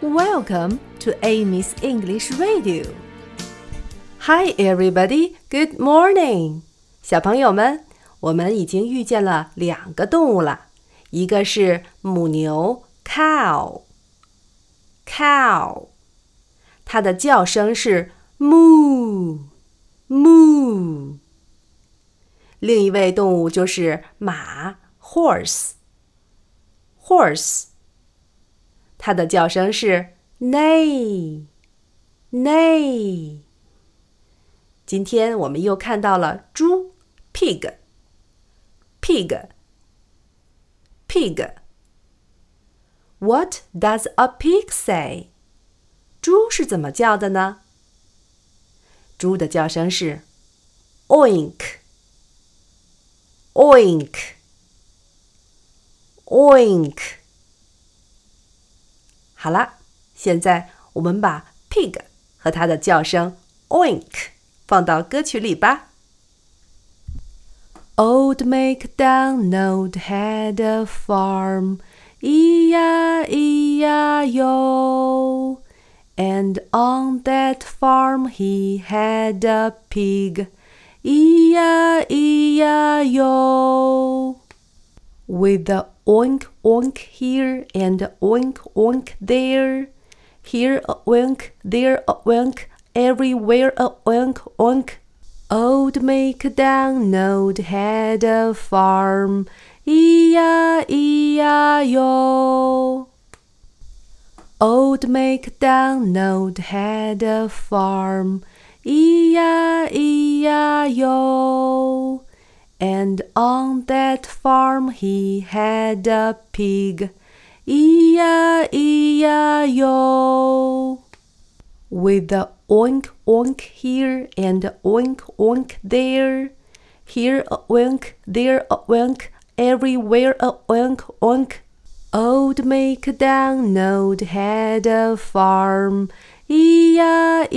Welcome to Amy's English Radio. Hi, everybody. Good morning. 小朋友们，我们已经遇见了两个动物了，一个是母牛 （cow），cow，它的叫声是 moo，moo。另一位动物就是马 （horse），horse。 它的叫声是 neigh，neigh。今天我们又看到了猪 pig，pig，pig。What does a pig say？猪是怎么叫的呢？猪的叫声是 oink，oink，oink。 好了，现在我们把 pig 和它的叫声 oink 放到歌曲里吧。Old MacDonald had a farm, E-I-E-I-O. And on that farm he had a pig, E-I-E-I-O. With the oink oink here and oink oink there. Here a oink, there a oink, everywhere a oink oink. Old MacDonald had a farm, E-I-E-I-O. Old MacDonald had a farm, E-I-E-I-O. And on that farm he had a pig, E-I-E-I-O. With the oink oink here and oink oink there. Here a oink, there a oink, everywhere a oink oink. Old MacDonald had a farm, E-I-E-I-O.